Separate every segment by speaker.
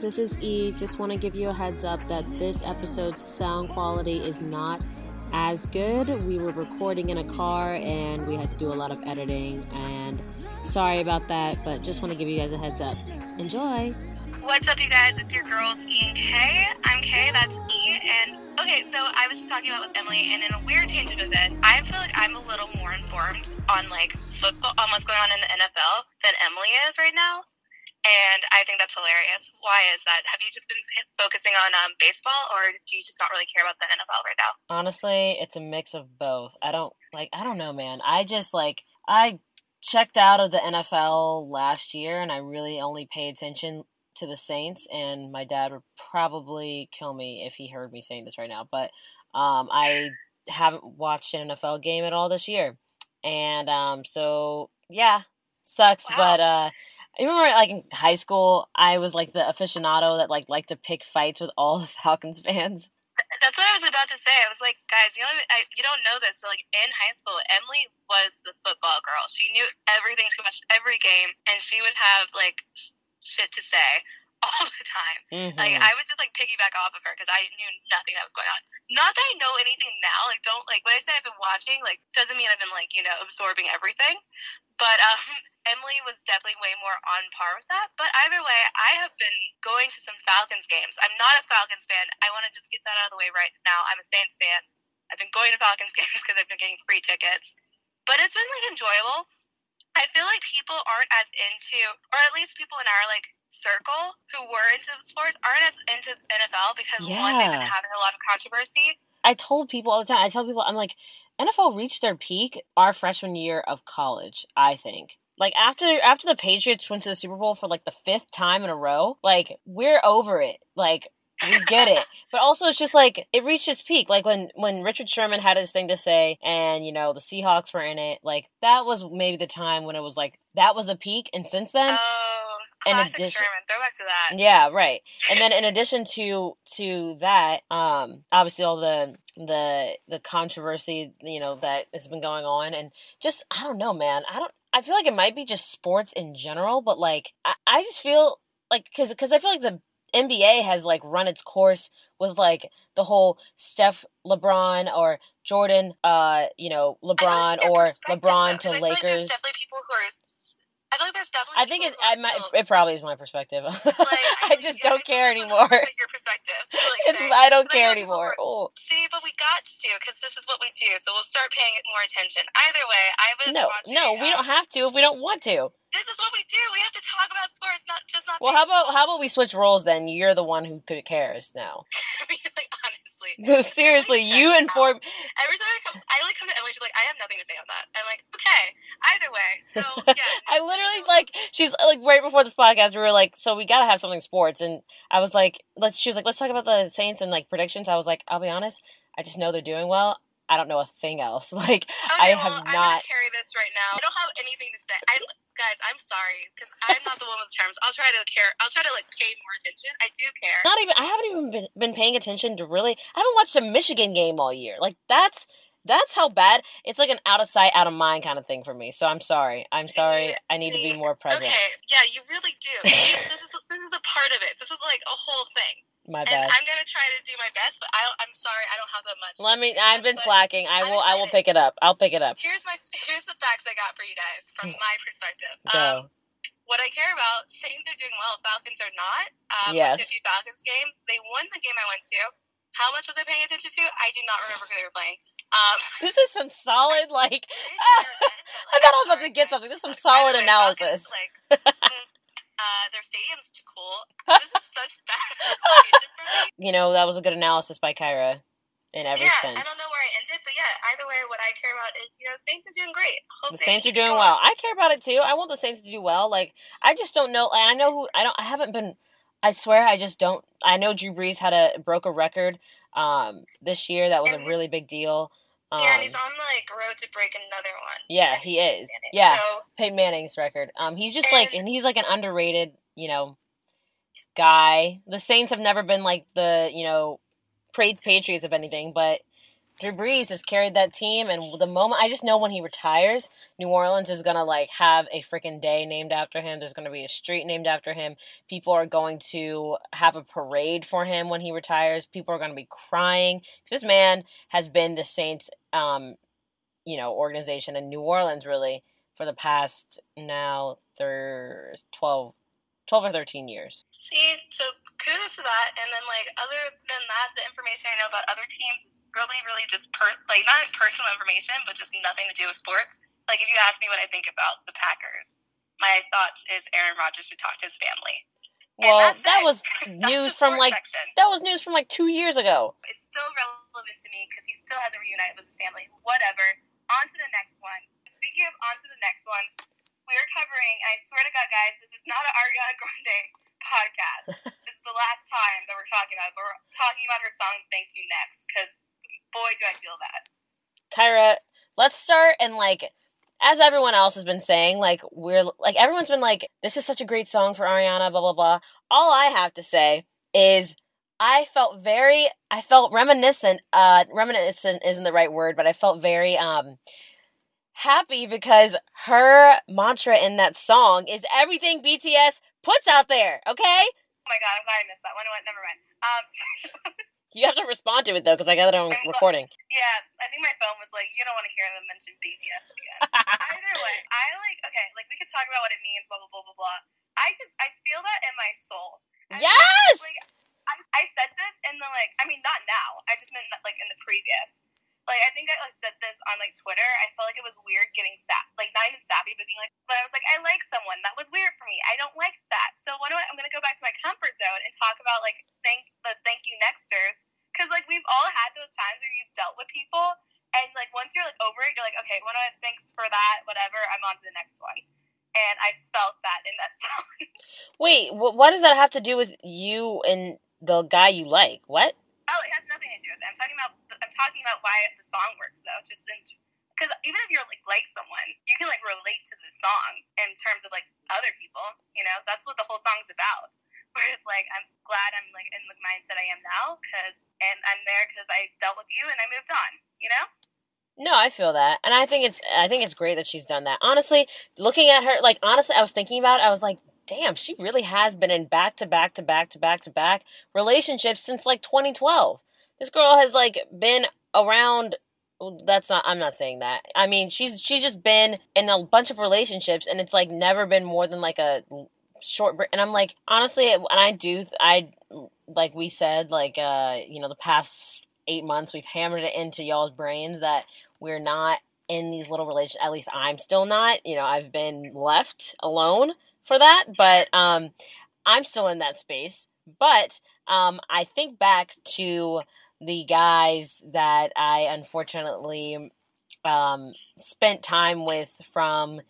Speaker 1: this is E. Just want to give you a heads up that this episode's sound quality is not as good. We were recording in a car and we had to do a lot of editing, and sorry about that, but just want to give you guys a heads up. Enjoy!
Speaker 2: What's up, you guys? It's your girls, E and K. I'm K, that's E. And okay, so I was just talking about with Emily, and in a weird tangent of it, I feel like I'm a little more informed on like football, on what's going on in the NFL than Emily is right now. And I think that's hilarious. Why is that? Have you just been focusing on um, baseball, or do you just not really care about the NFL right now?
Speaker 1: Honestly, it's a mix of both. I don't like. I don't know, man. I just like I checked out of the NFL last year, and I really only pay attention to the Saints. And my dad would probably kill me if he heard me saying this right now. But um, I haven't watched an NFL game at all this year, and um, so yeah, sucks.
Speaker 2: Wow.
Speaker 1: But uh, I remember like in high school, I was like the aficionado that like liked to pick fights with all the Falcons fans.
Speaker 2: That's what I was about to say. I was like, guys, you don't I, you don't know this, but like in high school, Emily was the football girl. She knew everything. She watched every game, and she would have like sh- shit to say all the time.
Speaker 1: Mm-hmm.
Speaker 2: Like I would just like piggyback off of her because I knew nothing that was going on. Not that I know anything now. Like don't like when I say I've been watching, like doesn't mean I've been like you know absorbing everything. But um, Emily was definitely way more on par with that. But either way, I have been going to some Falcons games. I'm not a Falcons fan. I want to just get that out of the way right now. I'm a Saints fan. I've been going to Falcons games because I've been getting free tickets. But it's been like enjoyable. I feel like people aren't as into, or at least people in our like circle who were into sports aren't as into NFL because one, they've been having a lot of controversy.
Speaker 1: I told people all the time. I tell people, I'm like, NFL reached their peak our freshman year of college. I think. Like after after the Patriots went to the Super Bowl for like the fifth time in a row, like we're over it. Like we get it. But also it's just like it reached its peak. Like when when Richard Sherman had his thing to say and you know the Seahawks were in it, like that was maybe the time when it was like that was the peak and since then
Speaker 2: Oh,
Speaker 1: in addition-
Speaker 2: Sherman. Throwback to that.
Speaker 1: yeah, right. And then in addition to to that, um, obviously all the the the controversy, you know, that has been going on, and just I don't know, man. I don't. I feel like it might be just sports in general, but like I, I just feel like because because I feel like the NBA has like run its course with like the whole Steph LeBron or Jordan, uh, you know,
Speaker 2: I feel like
Speaker 1: LeBron or LeBron to
Speaker 2: feel like there's
Speaker 1: Lakers.
Speaker 2: definitely people who are. I feel like there's definitely.
Speaker 1: I think it. I might, it probably is my perspective.
Speaker 2: like,
Speaker 1: I just
Speaker 2: yeah,
Speaker 1: don't care anymore.
Speaker 2: Your perspective. like,
Speaker 1: It's,
Speaker 2: say-
Speaker 1: I don't care anymore.
Speaker 2: were-
Speaker 1: Oh.
Speaker 2: See, but we got to because this is what we do. So we'll start paying more attention. Either way, I was
Speaker 1: No,
Speaker 2: watching.
Speaker 1: no, we
Speaker 2: um,
Speaker 1: don't have to if we don't want to.
Speaker 2: This is what we do. We have to talk about sports, not just not.
Speaker 1: Well, how about how about we switch roles then? You're the one who cares now.
Speaker 2: I mean, like honestly.
Speaker 1: Seriously,
Speaker 2: Emily
Speaker 1: you inform.
Speaker 2: Every time I come, I like come to Emily. She's like, I have nothing to say on that. I'm like, okay. Either way, so yeah.
Speaker 1: I literally like she's like right before this podcast we were like so we gotta have something sports and I was like let's she was like let's talk about the Saints and like predictions I was like I'll be honest I just know they're doing well I don't know a thing else like
Speaker 2: Okay,
Speaker 1: I have
Speaker 2: well,
Speaker 1: not
Speaker 2: carry this right now. I don't have anything to say. I, guys, I'm sorry because I'm not the one with the terms. I'll try to care. I'll try to like pay more attention. I do care.
Speaker 1: not even I haven't even been, been paying attention to really I haven't watched a Michigan game all year. Like that's that's how bad it's like an out of sight, out of mind kind of thing for me. So I'm sorry. I'm
Speaker 2: See,
Speaker 1: sorry. I need to be more present.
Speaker 2: Okay, yeah, you really do. This is this is a part of it. This is like a whole thing.
Speaker 1: My
Speaker 2: And
Speaker 1: bad.
Speaker 2: I'm gonna try to do my best, but I, I'm sorry, I don't have that much.
Speaker 1: Let me I've been
Speaker 2: But
Speaker 1: slacking. I will I will pick it up. I'll pick it up.
Speaker 2: Here's my here's the facts I got for you guys from my perspective. Um,
Speaker 1: Go.
Speaker 2: what I care about, Saints are doing well, Falcons are not. Um,
Speaker 1: Yes.
Speaker 2: Went to a few Falcons games. They won the game I went to. How much was I paying attention to? I do not remember who they were playing. Um,
Speaker 1: This is some solid like
Speaker 2: did hear that, but,
Speaker 1: I thought I was about to get something. This is some solid
Speaker 2: way,
Speaker 1: analysis.
Speaker 2: Falcons, like, mm, uh, their stadium's too cool. This is such bad information for me.
Speaker 1: you know, that was a good analysis by Kyra in every
Speaker 2: yeah,
Speaker 1: sense.
Speaker 2: I don't know where I ended, but yeah, either way, what I care about is, you know, Saints are doing great. Hope
Speaker 1: The Saints are doing well. I care about it too. I want the Saints to do well. Like I just don't know. And I know who. I don't. I haven't been. I swear, I just don't. I know Drew Brees had a broke a record um, this year. That was
Speaker 2: And
Speaker 1: a really big deal. Um,
Speaker 2: yeah, and he's on like road to break another one.
Speaker 1: yeah, he is.
Speaker 2: Manning.
Speaker 1: Yeah.
Speaker 2: So
Speaker 1: Peyton Manning's record. Um, he's just like,
Speaker 2: And-
Speaker 1: and he's like an underrated, you know, guy. The Saints have never been like the, you know, pra- Patriots of anything, but Drew Brees has carried that team, and the moment I just know when he retires, New Orleans is gonna like have a freaking day named after him. There's gonna be a street named after him. People are going to have a parade for him when he retires. People are gonna be crying because this man has been the Saints, um, you know, organization in New Orleans really for the past now thir- 12, 12 or 13 years.
Speaker 2: See, so kudos to that. And then, like, other than that, the information I know about other teams is really, really just, per- like, not personal information, but just nothing to do with sports. Like, if you ask me what I think about the Packers, my thoughts is Aaron Rodgers should talk to his family.
Speaker 1: Well, that it. was news from like section. that was news from like two years ago.
Speaker 2: It's still relevant to me because he still hasn't reunited with his family. Whatever. On to the next one. Speaking of on to the next one, we're covering. I swear to God, guys, this is not an Ariana Grande podcast. this is the last time that we're talking about. It, but we're talking about her song "Thank You" next because boy, do I feel that.
Speaker 1: Kyra, let's start and like as everyone else has been saying, like we're like everyone's been like, this is such a great song for Ariana, blah blah blah. All I have to say is I felt very I felt reminiscent, uh reminiscent isn't the right word, but I felt very um happy because her mantra in that song is everything BTS puts out there, okay?
Speaker 2: Oh my god, I'm glad I missed that one. Never mind. Um,
Speaker 1: you have to respond to it though, because I got it on recording.
Speaker 2: Yeah, I think my phone was like, you don't want to hear them mention BTS again. Either way, I like okay, like we could talk about what it means, blah blah blah blah blah. I just I feel that in my soul.
Speaker 1: I yes.
Speaker 2: like I, I said this in the like I mean not now. I just meant that like in the previous like I think I like said this on like Twitter. I felt like it was weird getting sap like not even sappy, but being like, but I was like, I like someone that was weird for me. I don't like that. So what do I? I'm gonna go back to my comfort zone and talk about like thank the thank you nexters because like we've all had those times where you've dealt with people and like once you're like over it, you're like, okay, do I? Thanks for that. Whatever. I'm on to the next one. And I felt that in that song.
Speaker 1: Wait, what does that have to do with you and the guy you like? What?
Speaker 2: Oh, it has nothing to do with it. I'm talking about I'm talking about why the song works though. Just because even if you're like like someone, you can like relate to the song in terms of like other people. You know, that's what the whole song's about. Where it's like I'm glad I'm like in the mindset I am now because and I'm there because I dealt with you and I moved on. You know.
Speaker 1: No, I feel that. And I think it's I think it's great that she's done that. Honestly, looking at her like honestly I was thinking about it, I was like, damn, she really has been in back to back to back to back to back relationships since like 2012. This girl has like been around that's not I'm not saying that. I mean, she's she's just been in a bunch of relationships and it's like never been more than like a short. And I'm like, honestly, and I do I like we said like uh, you know, the past 8 months we've hammered it into y'all's brains that we're not in these little relations at least I'm still not. You know, I've been left alone for that, but um, I'm still in that space. But um, I think back to the guys that I unfortunately um, spent time with from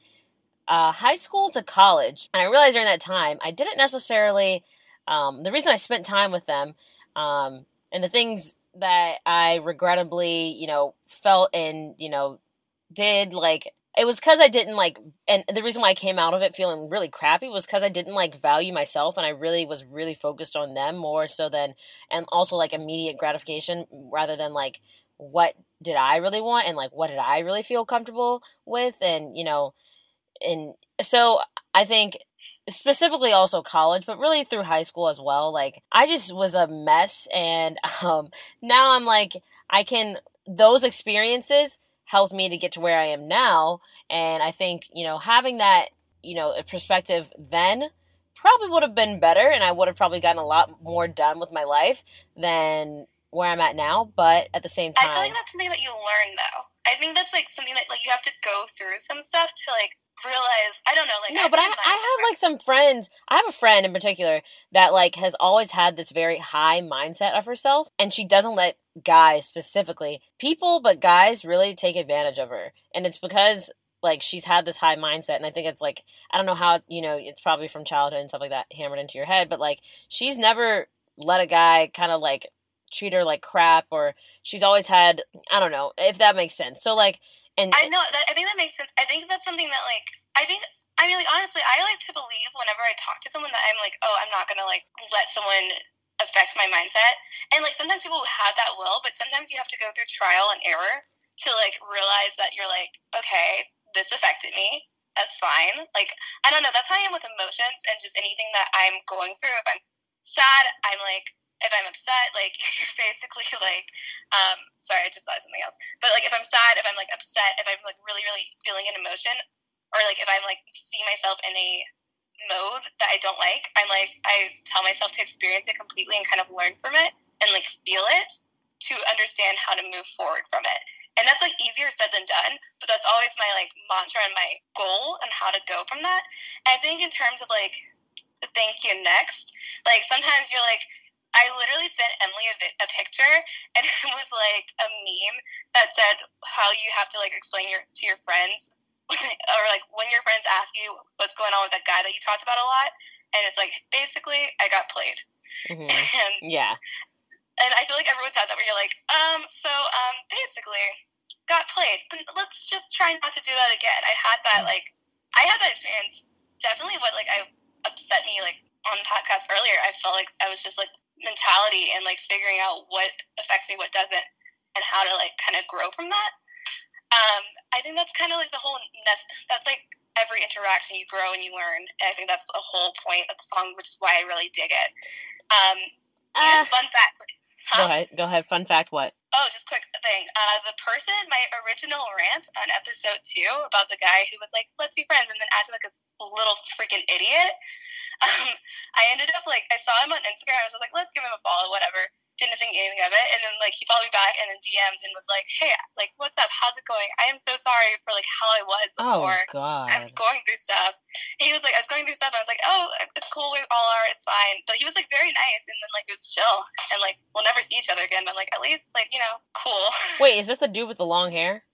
Speaker 1: uh, high school to college. And I realized during that time, I didn't necessarily, um, the reason I spent time with them um, and the things that I regrettably, you know, felt and, you know, did like it was because I didn't like, and the reason why I came out of it feeling really crappy was because I didn't like value myself, and I really was really focused on them more so than, and also like immediate gratification rather than like what did I really want and like what did I really feel comfortable with, and you know, and so I think specifically also college, but really through high school as well. Like I just was a mess, and um, now I'm like I can those experiences helped me to get to where I am now. And I think, you know, having that, you know, perspective then probably would have been better and I would have probably gotten a lot more done with my life than where I'm at now. But at the same time,
Speaker 2: I feel like that's something that you learn though. I think that's like something that like you have to go through some stuff to like realize I don't know like
Speaker 1: no I but I, I have like some friends I have a friend in particular that like has always had this very high mindset of herself and she doesn't let guys specifically people but guys really take advantage of her and it's because like she's had this high mindset and I think it's like I don't know how you know it's probably from childhood and stuff like that hammered into your head but like she's never let a guy kind of like treat her like crap or she's always had I don't know if that makes sense so like and
Speaker 2: I know that I think that makes sense. I think that's something that like I think I mean like honestly I like to believe whenever I talk to someone that I'm like oh I'm not gonna like let someone affect my mindset. And like sometimes people have that will, but sometimes you have to go through trial and error to like realize that you're like, okay, this affected me. That's fine. Like I don't know. That's how I am with emotions and just anything that I'm going through. If I'm sad, I'm like, if I'm upset, like basically like, um, sorry, I just thought of something else. But like if I'm sad, if I'm like upset, if I'm like really, really feeling an emotion, or like if I'm like see myself in a mode that I don't like, I'm like I tell myself to experience it completely and kind of learn from it and like feel it to understand how to move forward from it. And that's like easier said than done, but that's always my like mantra and my goal and how to go from that. And I think in terms of like the thank you next, like sometimes you're like I literally sent Emily a, a picture, and it was like a meme that said how you have to like explain your to your friends or like when your friends ask you what's going on with that guy that you talked about a lot, and it's like basically I got played.
Speaker 1: Mm-hmm. and yeah.
Speaker 2: And I feel like everyone's had that where you're like, um, so um, basically got played, but let's just try not to do that again. I had that mm-hmm. like I had that experience. Definitely, what like I upset me like on the podcast earlier. I felt like I was just like mentality and like figuring out what affects me, what doesn't, and how to like kind of grow from that. Um, I think that's kind of like the whole nest. That's like every interaction you grow and you learn. And I think that's the whole point of the song, which is why I really dig it. Um, uh, fun fact.
Speaker 1: Huh? Go ahead. Go ahead. Fun fact. What?
Speaker 2: Oh, just quick thing. Uh, the person, my original rant on episode two about the guy who was like, "Let's be friends," and then acted like a little freaking idiot. Um, I ended up like I saw him on Instagram. I was like, "Let's give him a follow, whatever." Didn't think anything of it. And then like he followed me back and then DM'd and was like, "Hey, like what's up? How's it going? I am so sorry for like how I was
Speaker 1: oh,
Speaker 2: before.
Speaker 1: Oh God,
Speaker 2: I was going through stuff." And he was like, "I was going through stuff." And I was like, "Oh, it's cool. We all are. It's fine." But he was like very nice, and then like it was chill, and like we'll never see each other again. But like at least like you know, cool.
Speaker 1: Wait, is this the dude with the long hair?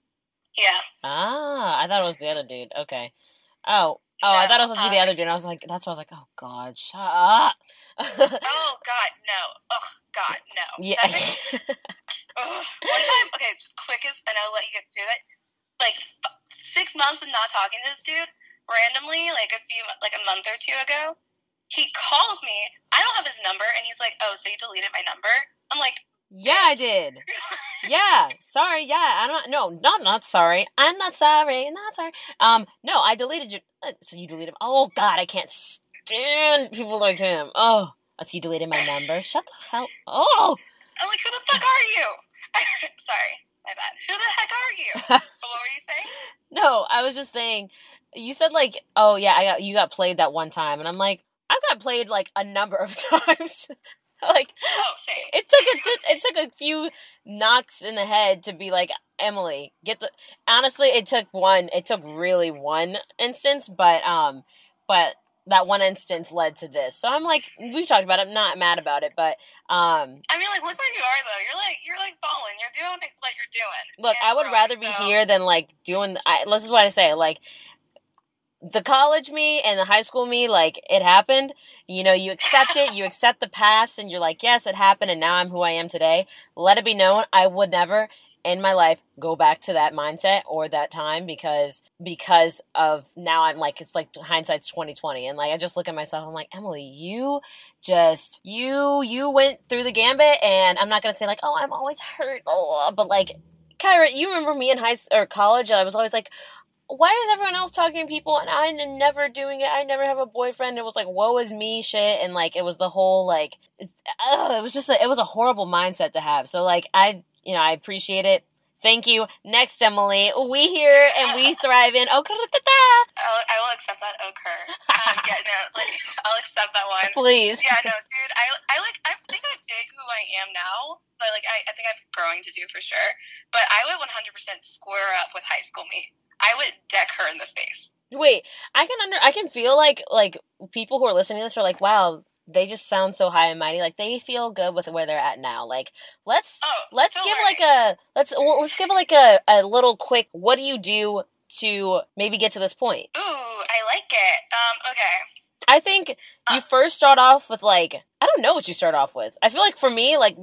Speaker 2: Yeah.
Speaker 1: Ah, I thought it was the other dude. Okay. Oh, Oh, no, I thought it was the uh, other dude. I was like, that's why I was like, oh god, shut up.
Speaker 2: oh god, no. Oh god, no.
Speaker 1: Yeah.
Speaker 2: One time, okay, just quickest, and I'll let you get through it. Like f- six months of not talking to this dude, randomly, like a few, like a month or two ago, he calls me. I don't have his number, and he's like, "Oh, so you deleted my number?" I'm like,
Speaker 1: yeah, I did. yeah, sorry. Yeah, I'm not. No, not not sorry. I'm not sorry. Not sorry. Um, no, I deleted you. Uh, so you deleted. Oh God, I can't stand people like him. Oh, so you deleted my number. Shut the hell. Oh.
Speaker 2: I'm like, who the fuck are you? sorry, my bad. Who the heck are you? what were you saying?
Speaker 1: No, I was just saying. You said like, oh yeah, I got you got played that one time, and I'm like, I've got played like a number of times. like
Speaker 2: oh,
Speaker 1: it took it took it took a few knocks in the head to be like Emily get the honestly it took one it took really one instance but um but that one instance led to this. So I'm like we've talked about it I'm not mad about it but um
Speaker 2: I mean like look where you are though. You're like you're like balling you're doing what you're doing.
Speaker 1: Look I would growing, rather be here than like doing I this is what I say like the college me and the high school me, like it happened. You know, you accept it, you accept the past, and you're like, yes, it happened, and now I'm who I am today. Let it be known, I would never in my life go back to that mindset or that time because because of now I'm like it's like hindsight's 2020 and like I just look at myself I'm like Emily you just you you went through the gambit and I'm not gonna say like oh I'm always hurt oh, but like Kyra you remember me in high or college I was always like why is everyone else talking to people and I'm never doing it? I never have a boyfriend. It was like, woe is me shit. And like, it was the whole like, it was just, a, it was a horrible mindset to have. So like, I, you know, I appreciate it. Thank you. Next, Emily. We here and we thrive in. Oh,
Speaker 2: I will accept that. Okur. Um, yeah, no, like I'll accept that one.
Speaker 1: Please.
Speaker 2: Yeah, no, dude. I, I like. I think I dig who I am now, but like I, I think I have growing to do for sure. But I would 100% square up with high school me. I would deck her in the face.
Speaker 1: Wait, I can under I can feel like like people who are listening to this are like, wow, they just sound so high and mighty. Like they feel good with where they're at now. Like let's
Speaker 2: oh,
Speaker 1: let's give like a let's well, let's give like a, a little quick. What do you do to maybe get to this point?
Speaker 2: Ooh, I like it. Um, okay.
Speaker 1: I think you uh. first start off with like I don't know what you start off with. I feel like for me, like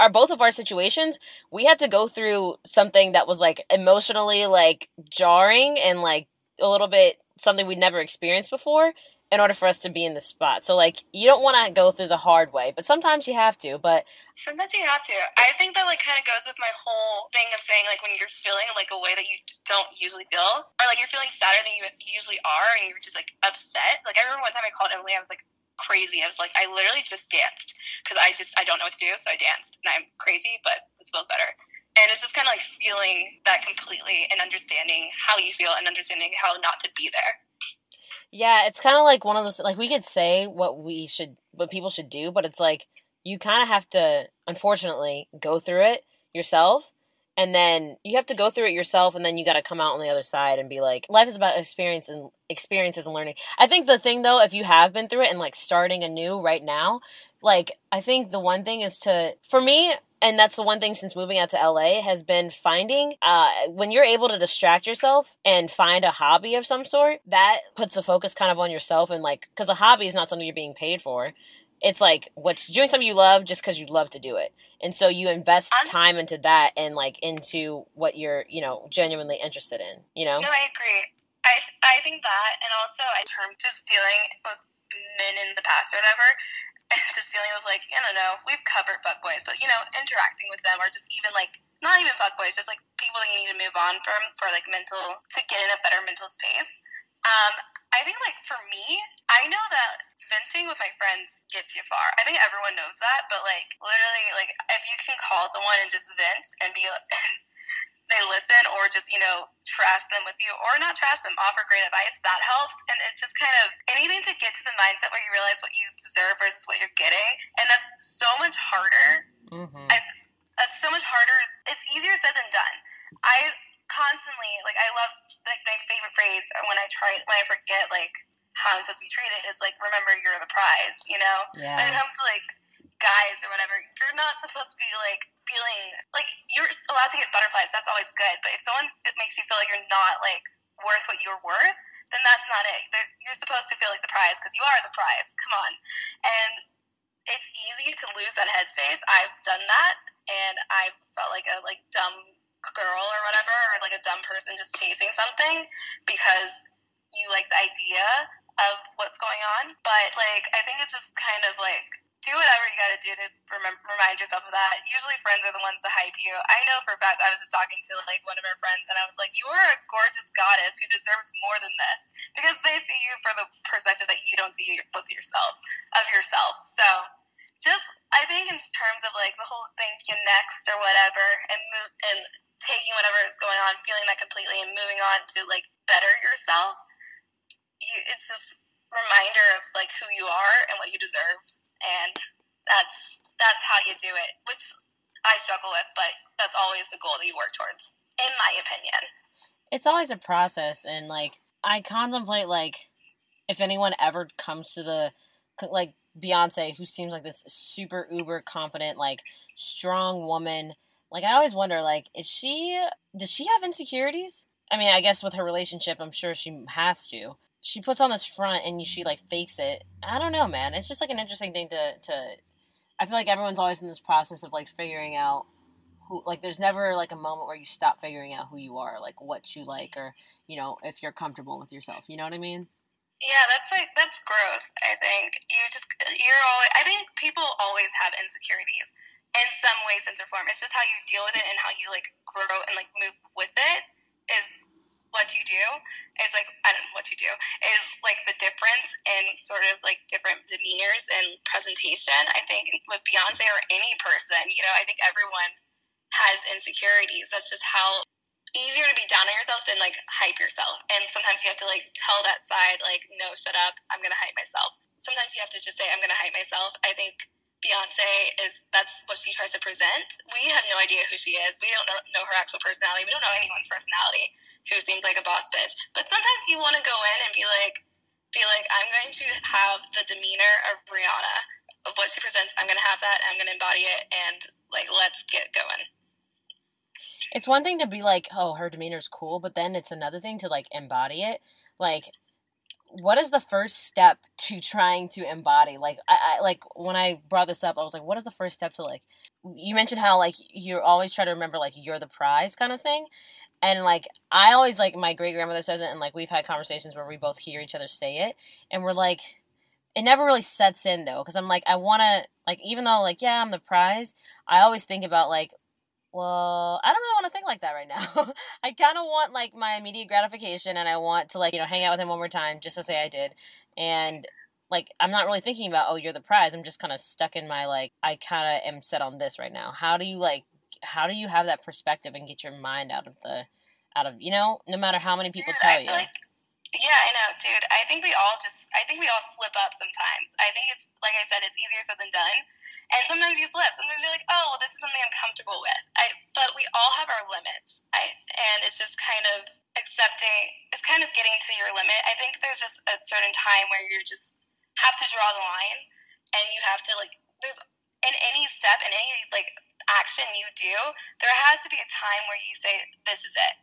Speaker 1: our both of our situations, we had to go through something that was like emotionally like jarring and like a little bit something we'd never experienced before. In order for us to be in the spot. So like you don't want to go through the hard way, but sometimes you have to. But
Speaker 2: sometimes you have to. I think that like kind of goes with my whole thing of saying like when you're feeling like a way that you don't usually feel, or like you're feeling sadder than you usually are, and you're just like upset. Like I remember one time I called Emily, I was like crazy. I was like, I literally just danced because I just I don't know what to do, so I danced, and I'm crazy, but this feels better. And it's just kind of like feeling that completely and understanding how you feel and understanding how not to be there.
Speaker 1: Yeah, it's kind of like one of those like we could say what we should what people should do, but it's like you kind of have to unfortunately go through it yourself and then you have to go through it yourself and then you got to come out on the other side and be like life is about experience and experiences and learning. I think the thing though if you have been through it and like starting anew right now like i think the one thing is to for me and that's the one thing since moving out to LA has been finding uh, when you're able to distract yourself and find a hobby of some sort that puts the focus kind of on yourself and like because a hobby is not something you're being paid for. It's like what's doing something you love just because you love to do it. And so you invest time into that and like into what you're you know genuinely interested in you know?
Speaker 2: No i agree. I i think that and also in terms of dealing with men in the past or whatever just dealing with like I don't know, we've covered fuckboys, but you know, interacting with them or just even like not even fuckboys, just like people that you need to move on from for like mental to get in a better mental space. Um, I think like for me, I know that venting with my friends gets you far. I think everyone knows that, but like literally, like if you can call someone and just vent and be they listen or just, you know, trash them with you or not trash them, offer great advice, that helps. And it just kind of anything to get to the mindset where you realize what you deserve versus what you're getting. And that's so much harder. Mm-hmm. that's so much harder. It's easier said than done. I constantly, like, I love, like, my favorite phrase when I try, when I forget, like, how I'm supposed to be treated is, like, remember you're the prize, you know? Yeah. When it comes to, like, guys or whatever, you're not supposed to be, like, feeling like you're allowed to get butterflies. That's always good. But if someone makes you feel like you're not like worth what you're worth, then that's not it. You're supposed to feel like the prize because you are the prize. Come on, and it's easy to lose that headspace. I've done that, and I felt like a like dumb girl or whatever, or like a dumb person just chasing something because you like the idea of what's going on. But like, I think it's just kind of like do whatever you got to do to remember, remind yourself of that. Usually, friends are the ones to hype you. I know for a fact. I was just talking to like one of our friends, and I was like, "You are a gorgeous goddess who deserves more than this," because they see you for the perspective that you don't see of yourself of yourself. So, just I think in terms of like the whole thank you next or whatever, and move and taking whatever is going on, feeling that completely, and moving on to like better yourself. You, it's just reminder of like who you are and what you deserve and that's that's how you do it, which I struggle with, but that's always the goal that you work towards, in my opinion.
Speaker 1: It's always a process, and like I contemplate like if anyone ever comes to the like Beyonce, who seems like this super uber confident, like strong woman. Like I always wonder, like, is she does she have insecurities? I mean, I guess with her relationship, I'm sure she has to she puts on this front and she like fakes it. I don't know, man. It's just like an interesting thing to to. I feel like everyone's always in this process of like figuring out who like. There's never like a moment where you stop figuring out who you are, like what you like, or you know if you're comfortable with yourself. You know what I mean?
Speaker 2: Yeah, that's like that's growth. I think you just you're always. I think people always have insecurities in some way, sense, or form. It's just how you deal with it and how you like grow and like move with it is what you do is like I don't know what you do is like the difference in sort of like different demeanors and presentation. I think with Beyonce or any person, you know, I think everyone has insecurities. That's just how easier to be down on yourself than like hype yourself. And sometimes you have to like tell that side like, no, shut up, I'm gonna hype myself. Sometimes you have to just say, I'm gonna hype myself. I think Beyonce is that's what she tries to present. We have no idea who she is. We don't know, know her actual personality. We don't know anyone's personality who seems like a boss bitch. But sometimes you want to go in and be like, be like, I'm going to have the demeanor of Rihanna of what she presents. I'm going to have that. I'm going to embody it, and like, let's get going.
Speaker 1: It's one thing to be like, oh, her demeanor's cool, but then it's another thing to like embody it. Like, what is the first step to trying to embody like I, I, like when i brought this up i was like what is the first step to like you mentioned how like you always try to remember like you're the prize kind of thing And like I always like my great grandmother says it, and like we've had conversations where we both hear each other say it, and we're like, it never really sets in though, because I'm like I want to like even though like yeah I'm the prize, I always think about like well, I don't really want to think like that right now. I kind of want like my immediate gratification and I want to like, you know, hang out with him one more time just to say I did. And like I'm not really thinking about oh, you're the prize. I'm just kind of stuck in my like I kind of am set on this right now. How do you like how do you have that perspective and get your mind out of the out of, you know, no matter how many people
Speaker 2: Dude,
Speaker 1: tell
Speaker 2: I
Speaker 1: you.
Speaker 2: like yeah, I know, dude. I think we all just, I think we all slip up sometimes. I think it's, like I said, it's easier said than done. And sometimes you slip. Sometimes you're like, oh, well, this is something I'm comfortable with. I, but we all have our limits. I, and it's just kind of accepting, it's kind of getting to your limit. I think there's just a certain time where you just have to draw the line and you have to, like, there's, in any step, in any, like, action you do, there has to be a time where you say, this is it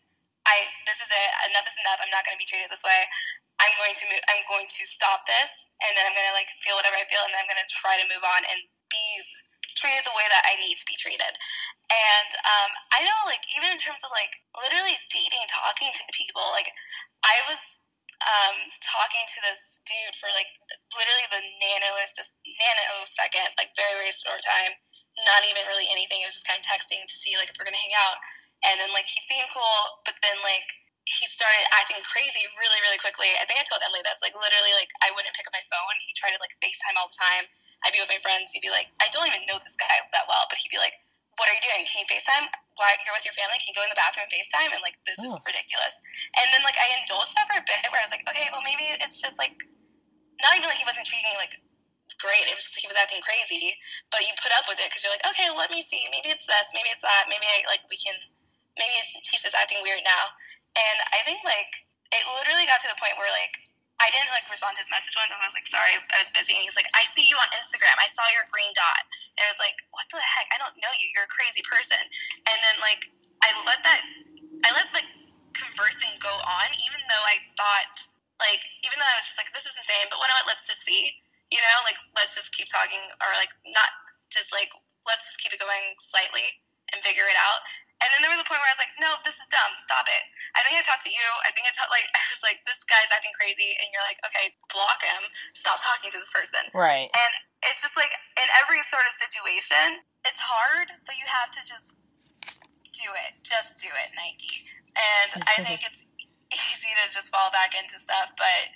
Speaker 2: I this is it. Enough is enough. I'm not going to be treated this way. I'm going to move. I'm going to stop this, and then I'm going to like feel whatever I feel, and then I'm going to try to move on and be treated the way that I need to be treated. And um, I know, like even in terms of like literally dating, talking to people, like I was um, talking to this dude for like literally the nanoest nanosecond, like very very short time. Not even really anything. It was just kind of texting to see like if we're gonna hang out and then like he seemed cool, but then like he started acting crazy really, really quickly. I think I told Emily this. Like literally, like I wouldn't pick up my phone. He tried to like FaceTime all the time. I'd be with my friends. He'd be like, I don't even know this guy that well, but he'd be like, What are you doing? Can you FaceTime? Why you're with your family? Can you go in the bathroom and FaceTime? And like this oh. is ridiculous. And then like I indulged that for a bit, where I was like, Okay, well maybe it's just like not even like he wasn't treating me like great. It was he was acting crazy, but you put up with it because you're like, okay, let me see. Maybe it's this. Maybe it's that. Maybe I, like we can maybe he's just acting weird now. And I think like it literally got to the point where like I didn't like respond to his message once. I was like, sorry, I was busy. And he's like, I see you on Instagram. I saw your green dot. And I was like, what the heck? I don't know you. You're a crazy person. And then like I let that I let the conversing go on, even though I thought like even though I was just like, this is insane, but what? Let's just see. You know, like let's just keep talking or like not just like let's just keep it going slightly and figure it out. And then there was a point where I was like, no, this is dumb. Stop it. I think I talked to you. I think I talked like I was like, this guy's acting crazy, and you're like, okay, block him. Stop talking to this person.
Speaker 1: Right.
Speaker 2: And it's just like in every sort of situation, it's hard, but you have to just do it. Just do it, Nike. And I think it's easy to just fall back into stuff, but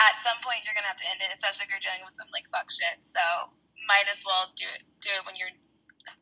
Speaker 2: at some point you're gonna have to end it, especially if you're dealing with some like fuck shit. So might as well do it. Do it when you're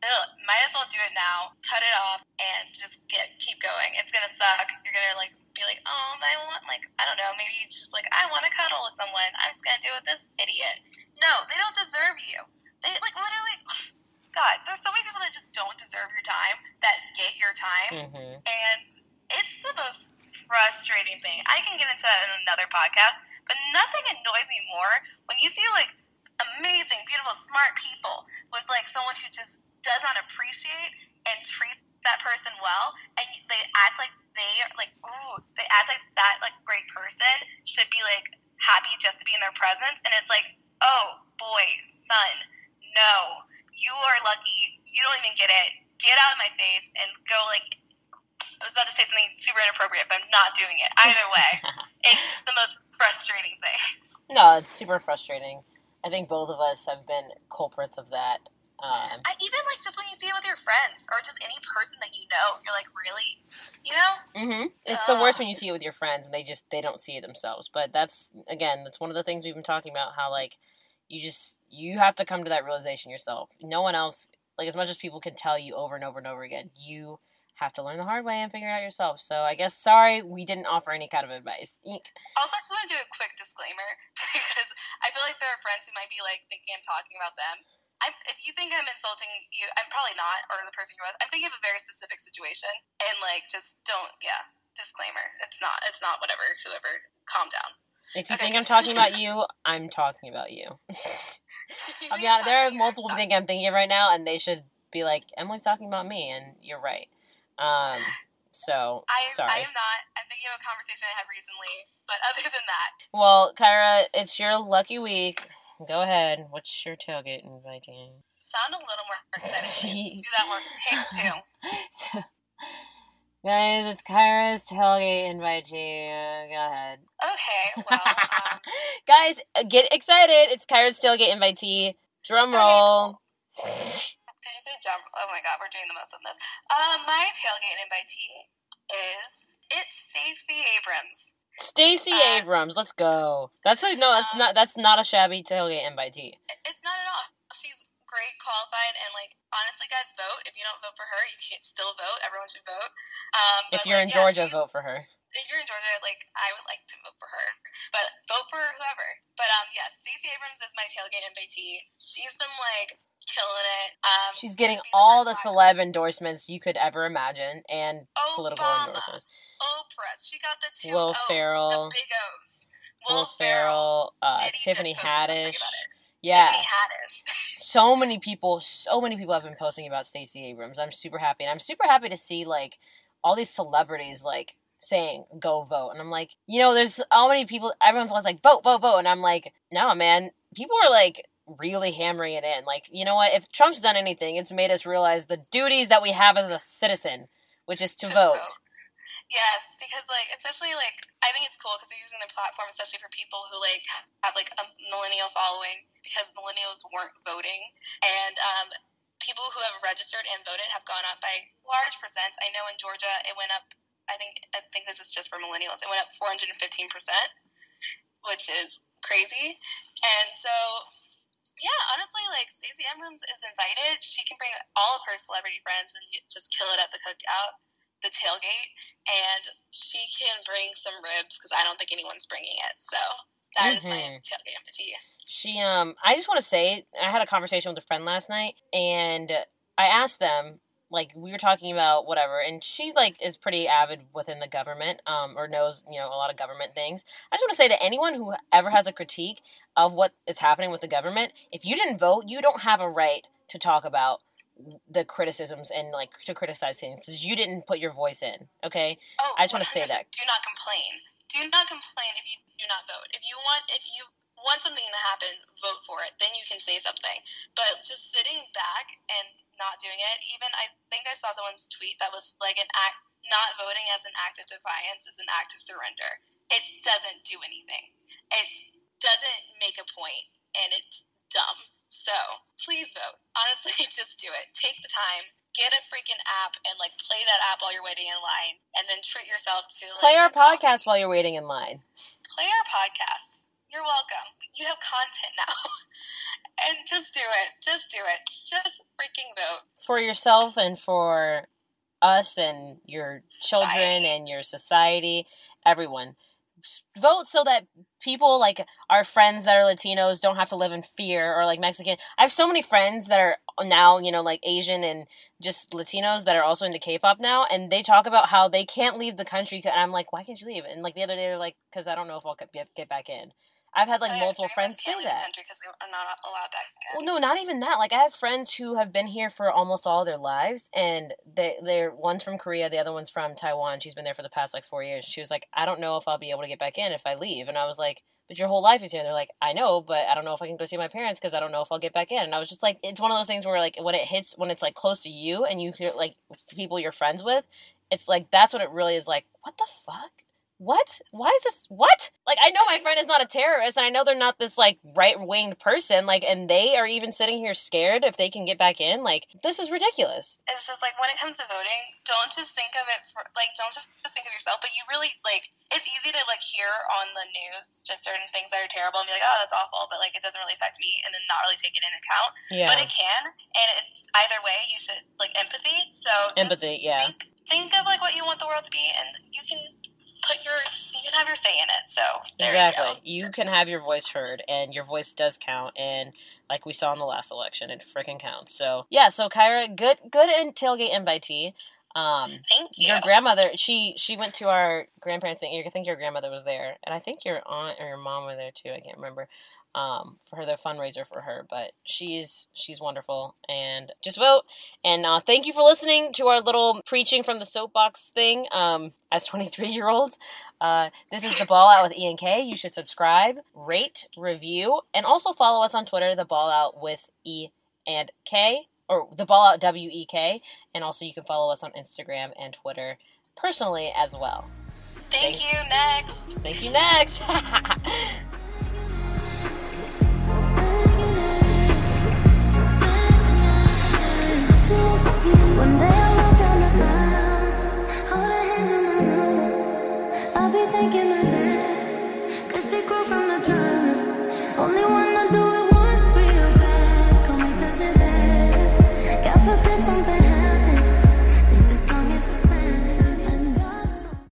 Speaker 2: ugh, might as well do it now. Cut it off and just get keep going. It's gonna suck. You're gonna like be like, oh, I want like I don't know. Maybe just like I want to cuddle with someone. I'm just gonna do it with this idiot. No, they don't deserve you. They like literally. God, there's so many people that just don't deserve your time that get your time,
Speaker 1: mm-hmm.
Speaker 2: and it's the most frustrating thing. I can get into that in another podcast, but nothing annoys me more when you see like amazing, beautiful, smart people with like someone who just does not appreciate and treat that person well, and they act like they are like ooh, they act like that like great person should be like happy just to be in their presence, and it's like, oh boy, son, no, you are lucky. You don't even get it. Get out of my face and go like. I was about to say something super inappropriate, but I'm not doing it. Either way, it's the most frustrating thing.
Speaker 1: No, it's super frustrating. I think both of us have been culprits of that um,
Speaker 2: I, even like just when you see it with your friends or just any person that you know, you're like, really, you know?
Speaker 1: Mm-hmm. It's uh, the worst when you see it with your friends and they just they don't see it themselves. But that's again, that's one of the things we've been talking about. How like you just you have to come to that realization yourself. No one else, like as much as people can tell you over and over and over again, you have to learn the hard way and figure it out yourself. So I guess sorry we didn't offer any kind of advice. Eek.
Speaker 2: Also, I just want to do a quick disclaimer because I feel like there are friends who might be like thinking I'm talking about them I'm, if you think I'm insulting you, I'm probably not, or the person you're with. I'm thinking of a very specific situation, and like, just don't. Yeah, disclaimer. It's not. It's not whatever. Whoever, calm down.
Speaker 1: If you okay. think I'm talking about you, I'm talking about you. I mean, there are multiple things I'm thinking of right now, and they should be like, Emily's talking about me, and you're right. Um, so
Speaker 2: I,
Speaker 1: sorry.
Speaker 2: I am not. I'm thinking of a conversation I had recently, but other than that.
Speaker 1: Well, Kyra, it's your lucky week. Go ahead. What's your tailgate inviting?
Speaker 2: Sound a little more excited. To do that one. Take two.
Speaker 1: Guys, it's Kyra's tailgate invite you. Go ahead.
Speaker 2: Okay, well, um,
Speaker 1: Guys, get excited. It's Kyra's tailgate invitee. Drum roll.
Speaker 2: Did you say jump? Oh my god, we're doing the most of this. Um, my tailgate invitee is it's Stacey Abrams.
Speaker 1: Stacey
Speaker 2: Uh,
Speaker 1: Abrams, let's go. That's a no. That's
Speaker 2: um,
Speaker 1: not. That's not a shabby tailgate invitee.
Speaker 2: It- It's not at all. She's great, qualified, and like honestly, guys, vote. If you don't vote for her, you can't still vote. Everyone should vote. Um,
Speaker 1: If you're
Speaker 2: like,
Speaker 1: in
Speaker 2: yeah,
Speaker 1: Georgia, vote for her.
Speaker 2: If you're in Georgia, like I would like to vote for her, but vote for whoever. But um, yes, Stacey Abrams is my tailgate invitee. She's been like killing it. Um,
Speaker 1: She's getting all the celeb endorsements you could ever imagine, and
Speaker 2: black-
Speaker 1: political
Speaker 2: Obama,
Speaker 1: endorsements.
Speaker 2: Oprah. She got the two
Speaker 1: Will
Speaker 2: O's,
Speaker 1: Ferrell.
Speaker 2: the big O's.
Speaker 1: Will Ferrell, uh, Tiffany Haddish. Yeah,
Speaker 2: Tiffany Haddish.
Speaker 1: so many people, so many people have been posting about Stacey Abrams. I'm super happy, and I'm super happy to see like all these celebrities like saying go vote, and I'm like, you know, there's how many people. Everyone's always like vote, vote, vote, and I'm like, no, man, people are like really hammering it in. Like, you know what? If Trump's done anything, it's made us realize the duties that we have as a citizen, which is to, vote.
Speaker 2: Yes, because like especially like I think it's cool because they're using the platform especially for people who like have like a millennial following because millennials weren't voting and um, people who have registered and voted have gone up by large percents. I know in Georgia it went up. I think I think this is just for millennials. It went up 415 percent, which is crazy. And so yeah, honestly, like Stacey Abrams is invited. She can bring all of her celebrity friends and just kill it at the cookout, the tailgate, and she can bring some ribs because I don't think anyone's bringing it. So that is my
Speaker 1: Mhm.
Speaker 2: tailgate invitee.
Speaker 1: She um I just want to say I had a conversation with a friend last night and I asked them like we were talking about whatever and she like is pretty avid within the government um or knows, you know, a lot of government things. I just want to say to anyone who ever has a critique of what is happening with the government, if you didn't vote, you don't have a right to talk about the criticisms and like to criticize things because you didn't put your voice in. Okay,
Speaker 2: Oh,
Speaker 1: I just wanna say that.
Speaker 2: Do not complain. Do not complain if you do not vote. If you want, if you want something to happen, vote for it. Then you can say something. But just sitting back and not doing it, even I think I saw someone's tweet that was like an act. Not voting as an act of defiance is an act of surrender. It doesn't do anything. It doesn't make a point, and it's dumb. So please vote. Honestly, just do it. Take the time. Get a freaking app and like play that app while you're waiting in line, and then treat yourself to like,
Speaker 1: play our podcast while you're waiting in line.
Speaker 2: Play our podcast. You're welcome. You have content now, and just do it. Just do it. Just freaking vote.
Speaker 1: for yourself and for us and your children
Speaker 2: Society.
Speaker 1: and your society, everyone. Vote so that people like our friends that are Latinos don't have to live in fear or like Mexican. I have so many friends that are now, you know, like Asian and just Latinos that are also into K-pop now, and they talk about how they can't leave the country. And I'm like, why can't you leave? And like the other day, they're like, because I don't know if I'll get, get back in. I've had like
Speaker 2: Oh, yeah,
Speaker 1: multiple friends say that.
Speaker 2: because they are not allowed back.
Speaker 1: Well, no, not even that. Like I have friends who have been here for almost all their lives, and they they're one's from Korea, the other one's from Taiwan. She's been there for the past like four years. She was like, I don't know if I'll be able to get back in if I leave, and I was like, but your whole life is here. And they're like, I know, but I don't know if I can go see my parents because I don't know if I'll get back in. And I was just like, it's one of those things where like when it hits when it's like close to you and you hear like people you're friends with, it's like that's what it really is like. What the fuck? What? Why is this? What? Like, I know my friend is not a terrorist, and I know they're not this like right winged person. Like, and they are even sitting here scared if they can get back in. Like, this is ridiculous.
Speaker 2: it's just like when it comes to voting, don't just think of it for like don't just think of yourself, but you really like it's easy to like hear on the news just certain things that are terrible and be like, oh, that's awful, but like it doesn't really affect me, and then not really take it into account.
Speaker 1: Yeah,
Speaker 2: But it can, and it, either way, you should like empathy. So just
Speaker 1: empathy. Yeah,
Speaker 2: think think of like what you want the world to be, and you can put your you can have your say in it. So there
Speaker 1: exactly.
Speaker 2: you go.
Speaker 1: You can have your voice heard, and your voice does count. And like we saw in the last election, it freaking counts. So yeah. So Kyra, good, good in tailgate invitee. Um,
Speaker 2: Thank you.
Speaker 1: your grandmother she she went to our grandparents thing i think your grandmother was there and i think your aunt or your mom were there too i can't remember um for her the fundraiser for her but she's she's wonderful and just vote and uh thank you for listening to our little preaching from the soapbox thing um as 23 year olds uh this is the ball out with e and k you should subscribe rate review and also follow us on twitter the ball out with e and k or the ball out w e k and also you can follow us on Instagram and Twitter personally as well.
Speaker 2: Thank
Speaker 1: Thanks.
Speaker 2: you. Next.
Speaker 1: Thank you next. when